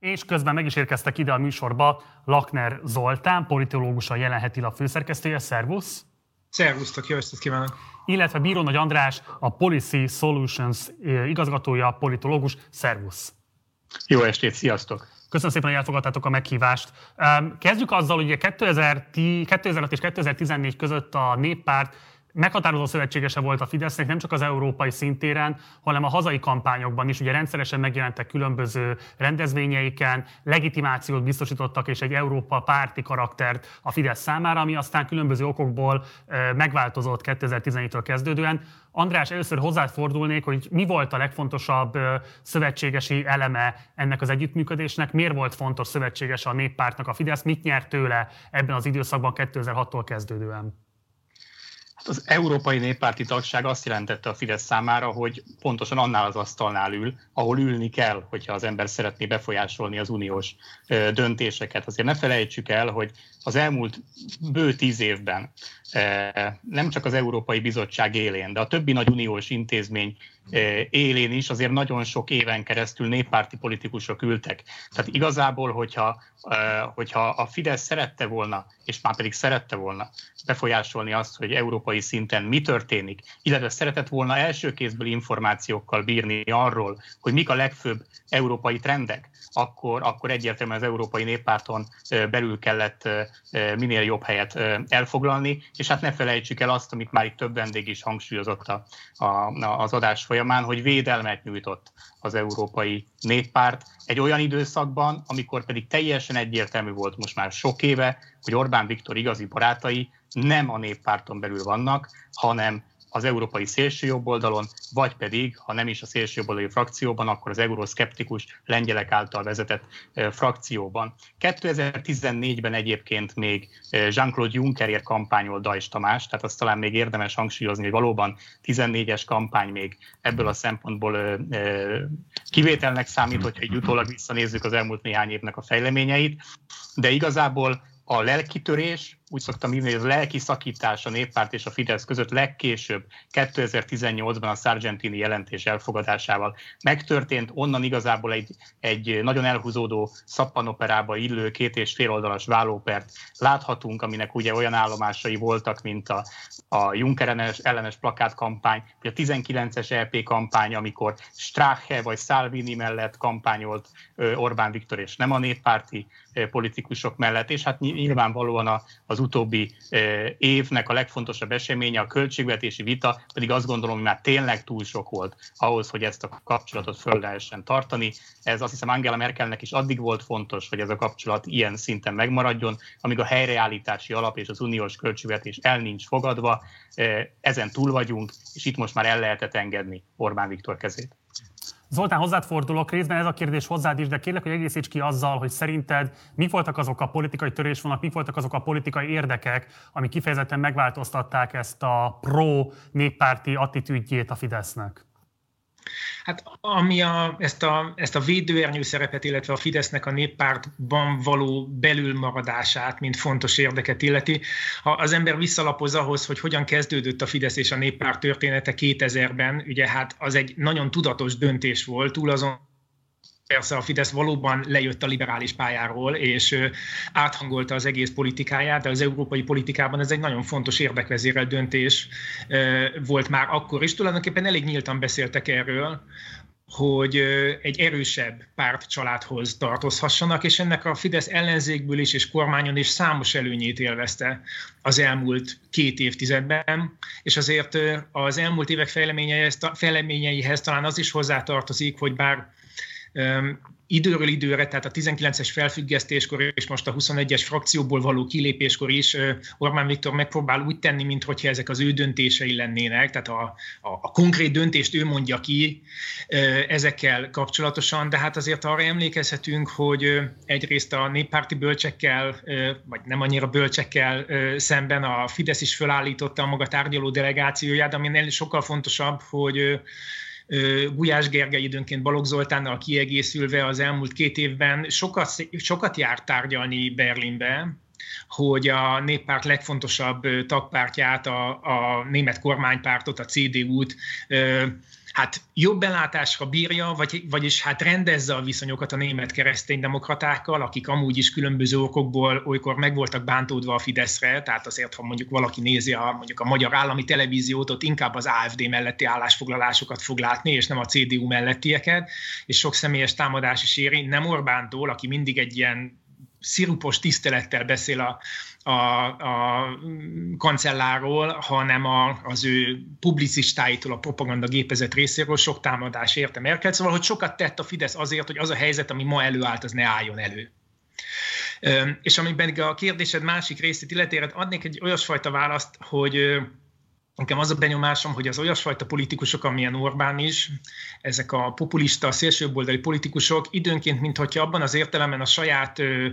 És közben meg is érkeztek ide a műsorba Lakner Zoltán, politológus a jelen a főszerkesztője. Szervusz! Szervusztok, jó estét kívánok! Illetve Bíró Nagy András, a Policy Solutions igazgatója, politológus. Szervusz! Jó estét, sziasztok! Köszönöm szépen, hogy elfogadtátok a meghívást. Kezdjük azzal, hogy 2006 és 2014 között a néppárt meghatározó szövetségese volt a Fidesznek nem csak az európai szintéren, hanem a hazai kampányokban is. Ugye rendszeresen megjelentek különböző rendezvényeiken, legitimációt biztosítottak és egy Európa párti karaktert a Fidesz számára, ami aztán különböző okokból megváltozott 2014-től kezdődően. András, először hozzád fordulnék, hogy mi volt a legfontosabb szövetségesi eleme ennek az együttműködésnek, miért volt fontos szövetséges a néppártnak a Fidesz, mit nyert tőle ebben az időszakban 2006-tól kezdődően? Hát az európai néppárti tagság azt jelentette a Fidesz számára, hogy pontosan annál az asztalnál ül, ahol ülni kell, hogyha az ember szeretné befolyásolni az uniós döntéseket. Azért ne felejtsük el, hogy az elmúlt bő tíz évben nem csak az Európai Bizottság élén, de a többi nagy uniós intézmény élén is azért nagyon sok éven keresztül néppárti politikusok ültek. Tehát igazából, hogyha, hogyha a Fidesz szerette volna, és már pedig szerette volna befolyásolni azt, hogy európai szinten mi történik, illetve szeretett volna első kézből információkkal bírni arról, hogy mik a legfőbb európai trendek, akkor, akkor egyértelműen az Európai Néppárton belül kellett minél jobb helyet elfoglalni, és hát ne felejtsük el azt, amit már itt több vendég is hangsúlyozott a, a, az adás folyamán, hogy védelmet nyújtott az Európai Néppárt egy olyan időszakban, amikor pedig teljesen egyértelmű volt most már sok éve, hogy Orbán Viktor igazi barátai nem a néppárton belül vannak, hanem az európai szélsőjobb oldalon, vagy pedig, ha nem is a szélsőjobboldali frakcióban, akkor az euroszkeptikus lengyelek által vezetett frakcióban. 2014-ben egyébként még Jean-Claude Junckerért kampányol Dajs Tamás, tehát azt talán még érdemes hangsúlyozni, hogy valóban 14-es kampány még ebből a szempontból kivételnek számít, hogyha egy utólag visszanézzük az elmúlt néhány évnek a fejleményeit, de igazából a lelkitörés, úgy szoktam írni, hogy a lelki szakítás a néppárt és a Fidesz között legkésőbb 2018-ban a Sargentini jelentés elfogadásával megtörtént. Onnan igazából egy, egy nagyon elhúzódó szappanoperába illő két és fél oldalas vállópert láthatunk, aminek ugye olyan állomásai voltak, mint a, a Juncker ellenes, ellenes plakátkampány, vagy a 19-es EP kampány, amikor Strache vagy Salvini mellett kampányolt Orbán Viktor, és nem a néppárti politikusok mellett, és hát nyilvánvalóan az utóbbi évnek a legfontosabb eseménye, a költségvetési vita, pedig azt gondolom, hogy már tényleg túl sok volt ahhoz, hogy ezt a kapcsolatot föl lehessen tartani. Ez azt hiszem Angela Merkelnek is addig volt fontos, hogy ez a kapcsolat ilyen szinten megmaradjon, amíg a helyreállítási alap és az uniós költségvetés el nincs fogadva, ezen túl vagyunk, és itt most már el lehetett engedni Orbán Viktor kezét. Zoltán, hozzád fordulok részben, ez a kérdés hozzád is, de kérlek, hogy egészíts ki azzal, hogy szerinted mi voltak azok a politikai törésvonalak, mi voltak azok a politikai érdekek, amik kifejezetten megváltoztatták ezt a pro-néppárti attitűdjét a Fidesznek? Hát ami a, ezt, a, ezt a védőernyő szerepet, illetve a Fidesznek a néppártban való belülmaradását, mint fontos érdeket illeti, ha az ember visszalapoz ahhoz, hogy hogyan kezdődött a Fidesz és a néppárt története 2000-ben, ugye hát az egy nagyon tudatos döntés volt, túl azon persze a Fidesz valóban lejött a liberális pályáról, és áthangolta az egész politikáját, de az európai politikában ez egy nagyon fontos érdekvezérelt döntés volt már akkor is. Tulajdonképpen elég nyíltan beszéltek erről, hogy egy erősebb pártcsaládhoz tartozhassanak, és ennek a Fidesz ellenzékből is és kormányon is számos előnyét élvezte az elmúlt két évtizedben, és azért az elmúlt évek fejleményeihez, fejleményeihez talán az is hozzátartozik, hogy bár időről időre, tehát a 19-es felfüggesztéskor és most a 21-es frakcióból való kilépéskor is Orbán Viktor megpróbál úgy tenni, mintha ezek az ő döntései lennének, tehát a, a, a konkrét döntést ő mondja ki ezekkel kapcsolatosan, de hát azért arra emlékezhetünk, hogy egyrészt a néppárti bölcsekkel, vagy nem annyira bölcsekkel szemben a Fidesz is fölállította a maga tárgyaló delegációját, ami sokkal fontosabb, hogy Gulyás Gergely időnként Balogh Zoltánnal kiegészülve az elmúlt két évben sokat, sokat járt tárgyalni Berlinbe, hogy a néppárt legfontosabb tagpártját, a, a német kormánypártot, a CDU-t hát jobb belátásra bírja, vagy, vagyis hát rendezze a viszonyokat a német kereszténydemokratákkal, akik amúgy is különböző okokból olykor meg voltak bántódva a Fideszre, tehát azért, ha mondjuk valaki nézi a, mondjuk a magyar állami televíziót, ott inkább az AFD melletti állásfoglalásokat fog látni, és nem a CDU mellettieket, és sok személyes támadás is éri, nem Orbántól, aki mindig egy ilyen szirupos tisztelettel beszél a, a, a kancelláról, hanem a, az ő publicistáitól, a propaganda gépezet részéről sok támadás érte Merkel. Szóval, hogy sokat tett a Fidesz azért, hogy az a helyzet, ami ma előállt, az ne álljon elő. És ami pedig a kérdésed másik részét illetére adnék egy olyasfajta választ, hogy Nekem az a benyomásom, hogy az olyasfajta politikusok, amilyen Orbán is, ezek a populista, szélsőboldali politikusok időnként, mintha abban az értelemben a saját ö,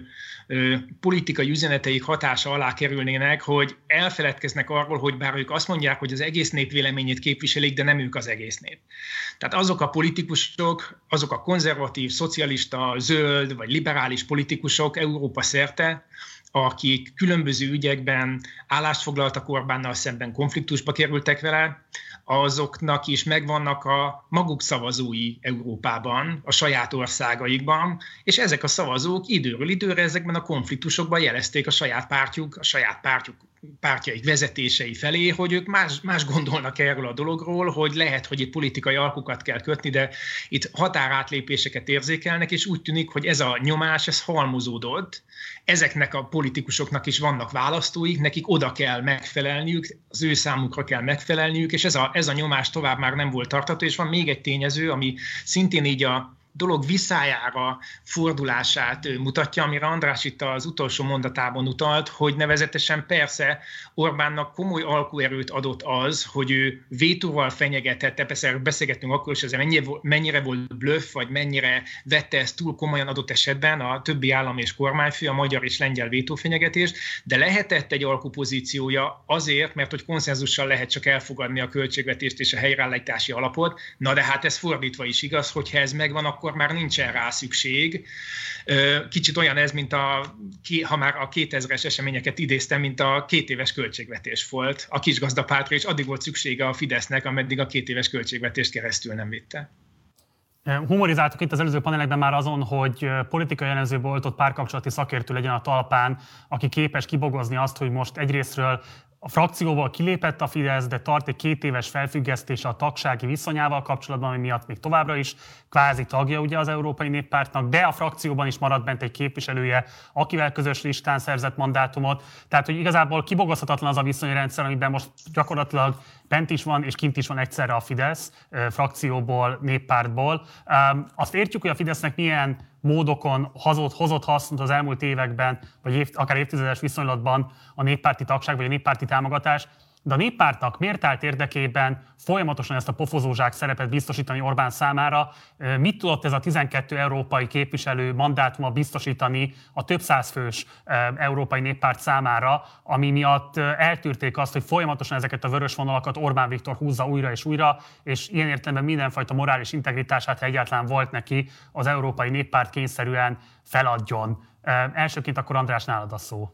ö, politikai üzeneteik hatása alá kerülnének, hogy elfeledkeznek arról, hogy bár ők azt mondják, hogy az egész nép véleményét képviselik, de nem ők az egész nép. Tehát azok a politikusok, azok a konzervatív, szocialista, zöld vagy liberális politikusok Európa szerte, akik különböző ügyekben állást foglaltak Orbánnal szemben, konfliktusba kerültek vele, azoknak is megvannak a maguk szavazói Európában, a saját országaikban, és ezek a szavazók időről időre ezekben a konfliktusokban jelezték a saját pártjuk, a saját pártjuk pártjaik vezetései felé, hogy ők más, más gondolnak erről a dologról, hogy lehet, hogy itt politikai alkukat kell kötni, de itt határátlépéseket érzékelnek, és úgy tűnik, hogy ez a nyomás, ez halmozódott. Ezeknek a politikusoknak is vannak választóik, nekik oda kell megfelelniük, az ő számukra kell megfelelniük, és ez a, ez a nyomás tovább már nem volt tartató, és van még egy tényező, ami szintén így a dolog visszájára fordulását mutatja, amire András itt az utolsó mondatában utalt, hogy nevezetesen persze Orbánnak komoly alkuerőt adott az, hogy ő vétóval fenyegetette, persze beszélgettünk akkor is, ez mennyire, mennyire volt bluff, vagy mennyire vette ezt túl komolyan adott esetben a többi állam és kormányfő, a magyar és lengyel vétófenyegetést, de lehetett egy alkupozíciója azért, mert hogy konszenzussal lehet csak elfogadni a költségvetést és a helyreállítási alapot, na de hát ez fordítva is igaz, hogyha ez megvan, akkor akkor már nincsen rá szükség. Kicsit olyan ez, mint a, ha már a 2000-es eseményeket idéztem, mint a két éves költségvetés volt a kisgazdapártra, és addig volt szüksége a Fidesznek, ameddig a két éves költségvetést keresztül nem vitte. Humorizáltuk itt az előző panelekben már azon, hogy politikai jelenző volt ott párkapcsolati szakértő legyen a talpán, aki képes kibogozni azt, hogy most egyrésztről a frakcióból kilépett a Fidesz, de tart egy két éves felfüggesztése a tagsági viszonyával kapcsolatban, ami miatt még továbbra is kvázi tagja ugye az Európai Néppártnak, de a frakcióban is maradt bent egy képviselője, akivel közös listán szerzett mandátumot. Tehát, hogy igazából kibogozhatatlan az a viszonyrendszer, amiben most gyakorlatilag bent is van és kint is van egyszerre a Fidesz, frakcióból, néppártból. Azt értjük, hogy a Fidesznek milyen módokon hozott, hozott hasznot az elmúlt években, vagy év, akár évtizedes viszonylatban a néppárti tagság vagy a néppárti támogatás, de a néppártnak miért állt érdekében folyamatosan ezt a pofozózsák szerepet biztosítani Orbán számára? Mit tudott ez a 12 európai képviselő mandátuma biztosítani a több százfős európai néppárt számára, ami miatt eltűrték azt, hogy folyamatosan ezeket a vörös vonalakat Orbán Viktor húzza újra és újra, és ilyen értelemben mindenfajta morális integritását, ha egyáltalán volt neki, az európai néppárt kényszerűen feladjon. Elsőként akkor András nálad a szó.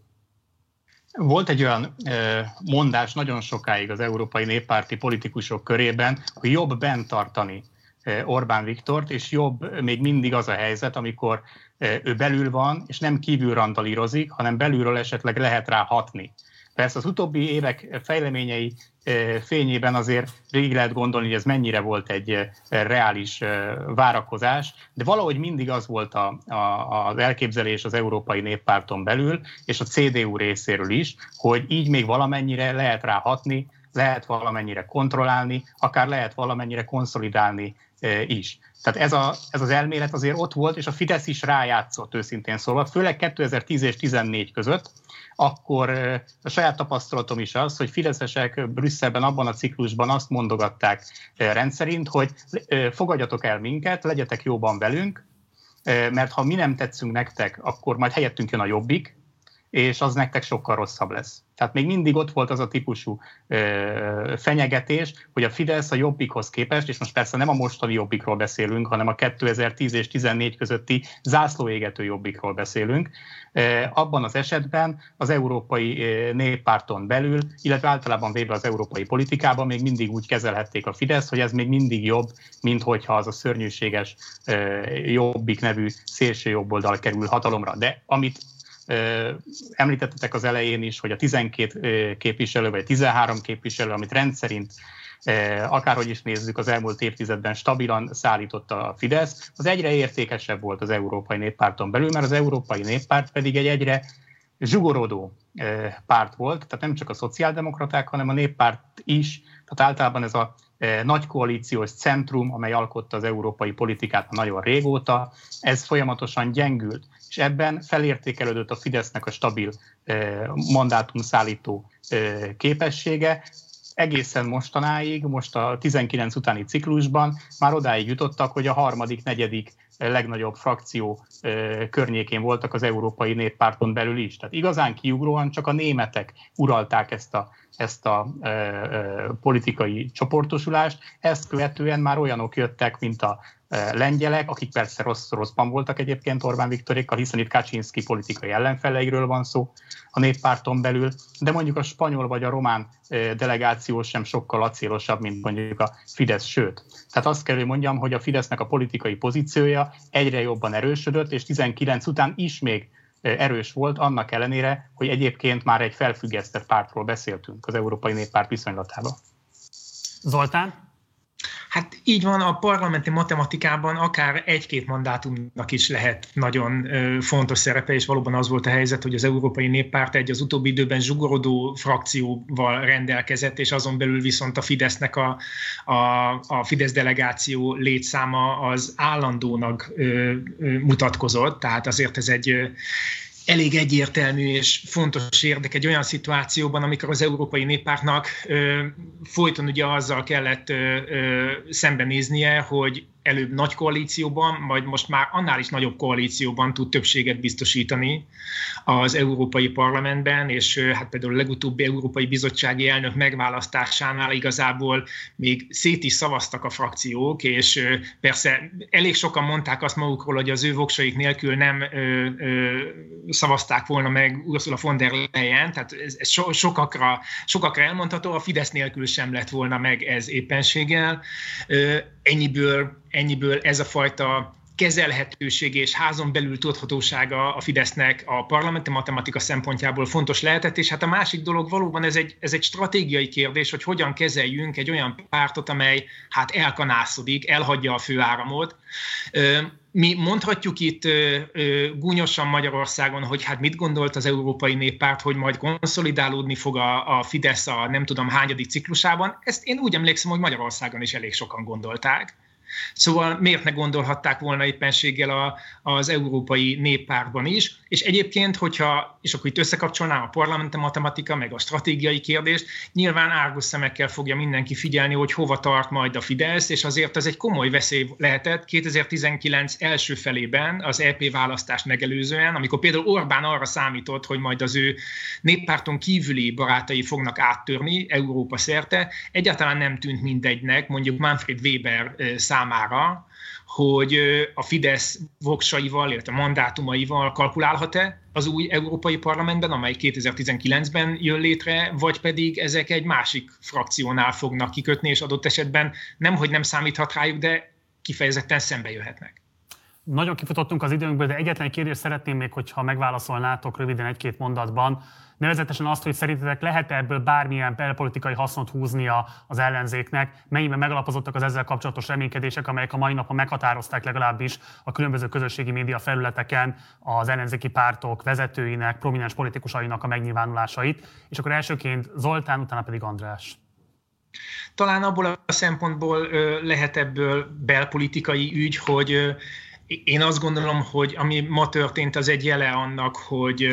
Volt egy olyan mondás nagyon sokáig az európai néppárti politikusok körében, hogy jobb bent tartani Orbán Viktort, és jobb még mindig az a helyzet, amikor ő belül van, és nem kívül randalírozik, hanem belülről esetleg lehet rá hatni. Persze az utóbbi évek fejleményei fényében azért végig lehet gondolni, hogy ez mennyire volt egy reális várakozás, de valahogy mindig az volt a, a, az elképzelés az Európai Néppárton belül, és a CDU részéről is, hogy így még valamennyire lehet rá hatni, lehet valamennyire kontrollálni, akár lehet valamennyire konszolidálni is. Tehát ez, a, ez az elmélet azért ott volt, és a Fidesz is rájátszott őszintén szólva, főleg 2010 és 2014 között, akkor a saját tapasztalatom is az, hogy fideszesek Brüsszelben abban a ciklusban azt mondogatták rendszerint, hogy fogadjatok el minket, legyetek jóban velünk, mert ha mi nem tetszünk nektek, akkor majd helyettünk jön a jobbik, és az nektek sokkal rosszabb lesz. Tehát még mindig ott volt az a típusú ö, fenyegetés, hogy a Fidesz a Jobbikhoz képest, és most persze nem a mostani Jobbikról beszélünk, hanem a 2010 és 14 közötti zászlóégető Jobbikról beszélünk, ö, abban az esetben az Európai Néppárton belül, illetve általában véve az európai politikában még mindig úgy kezelhették a Fidesz, hogy ez még mindig jobb, mint hogyha az a szörnyűséges ö, Jobbik nevű szélső jobboldal kerül hatalomra. De amit Említettetek az elején is, hogy a 12 képviselő, vagy a 13 képviselő, amit rendszerint akárhogy is nézzük, az elmúlt évtizedben stabilan szállította a Fidesz, az egyre értékesebb volt az Európai Néppárton belül, mert az Európai Néppárt pedig egy egyre zsugorodó párt volt, tehát nem csak a szociáldemokraták, hanem a néppárt is, tehát általában ez a nagy koalíciós centrum, amely alkotta az európai politikát nagyon régóta, ez folyamatosan gyengült és ebben felértékelődött a Fidesznek a stabil mandátum szállító képessége, egészen mostanáig, most a 19 utáni ciklusban már odáig jutottak, hogy a harmadik, negyedik legnagyobb frakció környékén voltak az Európai Néppárton belül is. Tehát igazán kiugróan csak a németek uralták ezt a, ezt a politikai csoportosulást, ezt követően már olyanok jöttek, mint a lengyelek, akik persze rossz, rosszban voltak egyébként Orbán Viktorékkal, hiszen itt Kaczynski politikai ellenfeleiről van szó a néppárton belül, de mondjuk a spanyol vagy a román delegáció sem sokkal acélosabb, mint mondjuk a Fidesz, sőt. Tehát azt kell, hogy mondjam, hogy a Fidesznek a politikai pozíciója egyre jobban erősödött, és 19 után is még erős volt, annak ellenére, hogy egyébként már egy felfüggesztett pártról beszéltünk az Európai Néppárt viszonylatában. Zoltán? Hát így van, a parlamenti matematikában akár egy-két mandátumnak is lehet nagyon fontos szerepe, és valóban az volt a helyzet, hogy az Európai Néppárt egy az utóbbi időben zsugorodó frakcióval rendelkezett, és azon belül viszont a Fidesznek a, a, a Fidesz delegáció létszáma az állandónak ö, ö, mutatkozott, tehát azért ez egy elég egyértelmű és fontos érdek egy olyan szituációban, amikor az Európai Néppártnak ö, folyton ugye azzal kellett ö, ö, szembenéznie, hogy előbb nagy koalícióban, majd most már annál is nagyobb koalícióban tud többséget biztosítani az Európai Parlamentben, és hát például a legutóbbi Európai Bizottsági elnök megválasztásánál igazából még szét is szavaztak a frakciók, és persze elég sokan mondták azt magukról, hogy az ő voksaik nélkül nem ö, ö, szavazták volna meg Ursula von der Leyen, tehát ez, ez so, sokakra, sokakra elmondható, a Fidesz nélkül sem lett volna meg ez éppenséggel. Ennyiből ennyiből ez a fajta kezelhetőség és házon belül tudhatósága a Fidesznek a parlamenti matematika szempontjából fontos lehetett, és hát a másik dolog valóban ez egy, ez egy stratégiai kérdés, hogy hogyan kezeljünk egy olyan pártot, amely hát elkanászodik, elhagyja a főáramot. Mi mondhatjuk itt gúnyosan Magyarországon, hogy hát mit gondolt az Európai Néppárt, hogy majd konszolidálódni fog a, a Fidesz a nem tudom hányadik ciklusában. Ezt én úgy emlékszem, hogy Magyarországon is elég sokan gondolták Szóval miért ne gondolhatták volna éppenséggel a, az európai néppárban is, és egyébként, hogyha, és akkor itt összekapcsolnám a parlamenti matematika, meg a stratégiai kérdést, nyilván árgus szemekkel fogja mindenki figyelni, hogy hova tart majd a Fidesz, és azért ez egy komoly veszély lehetett 2019 első felében, az EP választást megelőzően, amikor például Orbán arra számított, hogy majd az ő néppárton kívüli barátai fognak áttörni Európa szerte, egyáltalán nem tűnt mindegynek, mondjuk Manfred Weber szám számára, hogy a Fidesz voksaival, illetve mandátumaival kalkulálhat-e az új Európai Parlamentben, amely 2019-ben jön létre, vagy pedig ezek egy másik frakciónál fognak kikötni, és adott esetben nem, hogy nem számíthat rájuk, de kifejezetten szembe jöhetnek. Nagyon kifutottunk az időnkből, de egyetlen kérdést szeretném még, hogyha megválaszolnátok röviden egy-két mondatban. Nevezetesen azt, hogy szerintetek lehet -e ebből bármilyen belpolitikai hasznot húznia az ellenzéknek, mennyiben megalapozottak az ezzel kapcsolatos reménykedések, amelyek a mai napon meghatározták legalábbis a különböző közösségi média felületeken az ellenzéki pártok vezetőinek, prominens politikusainak a megnyilvánulásait. És akkor elsőként Zoltán, utána pedig András. Talán abból a szempontból lehet ebből belpolitikai ügy, hogy én azt gondolom, hogy ami ma történt, az egy jele annak, hogy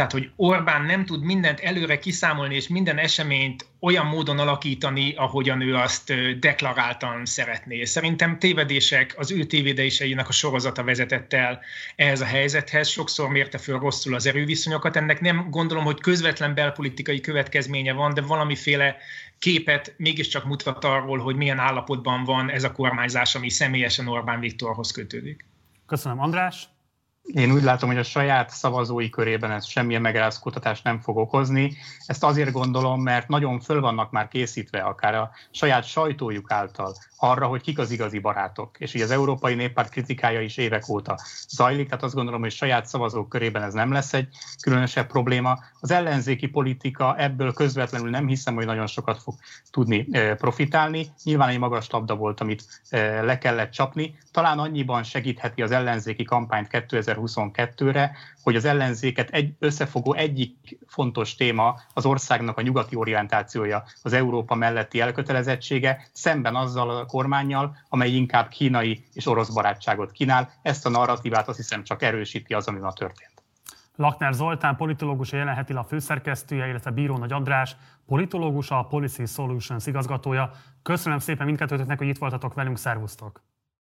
Tehát, hogy Orbán nem tud mindent előre kiszámolni, és minden eseményt olyan módon alakítani, ahogyan ő azt deklaráltan szeretné. Szerintem tévedések, az ő tévedéseinek a sorozata vezetett el ehhez a helyzethez, sokszor mérte föl rosszul az erőviszonyokat. Ennek nem gondolom, hogy közvetlen belpolitikai következménye van, de valamiféle képet mégiscsak mutat arról, hogy milyen állapotban van ez a kormányzás, ami személyesen Orbán Viktorhoz kötődik. Köszönöm, András. Én úgy látom, hogy a saját szavazói körében ez semmilyen megrázkutatást nem fog okozni. Ezt azért gondolom, mert nagyon föl vannak már készítve, akár a saját sajtójuk által arra, hogy kik az igazi barátok. És így az Európai Néppárt kritikája is évek óta zajlik, tehát azt gondolom, hogy saját szavazók körében ez nem lesz egy különösebb probléma. Az ellenzéki politika ebből közvetlenül nem hiszem, hogy nagyon sokat fog tudni profitálni. Nyilván egy magas labda volt, amit le kellett csapni. Talán annyiban segítheti az ellenzéki kampányt 2022-re, hogy az ellenzéket egy, összefogó egyik fontos téma az országnak a nyugati orientációja, az Európa melletti elkötelezettsége, szemben azzal a kormányjal, amely inkább kínai és orosz barátságot kínál. Ezt a narratívát azt hiszem csak erősíti az, ami ma történt. Lakner Zoltán, politológus, a jelen a főszerkesztője, illetve Bíró Nagy András, politológus, a Policy Solutions igazgatója. Köszönöm szépen mindkettőtöknek, hogy itt voltatok velünk, szervusztok!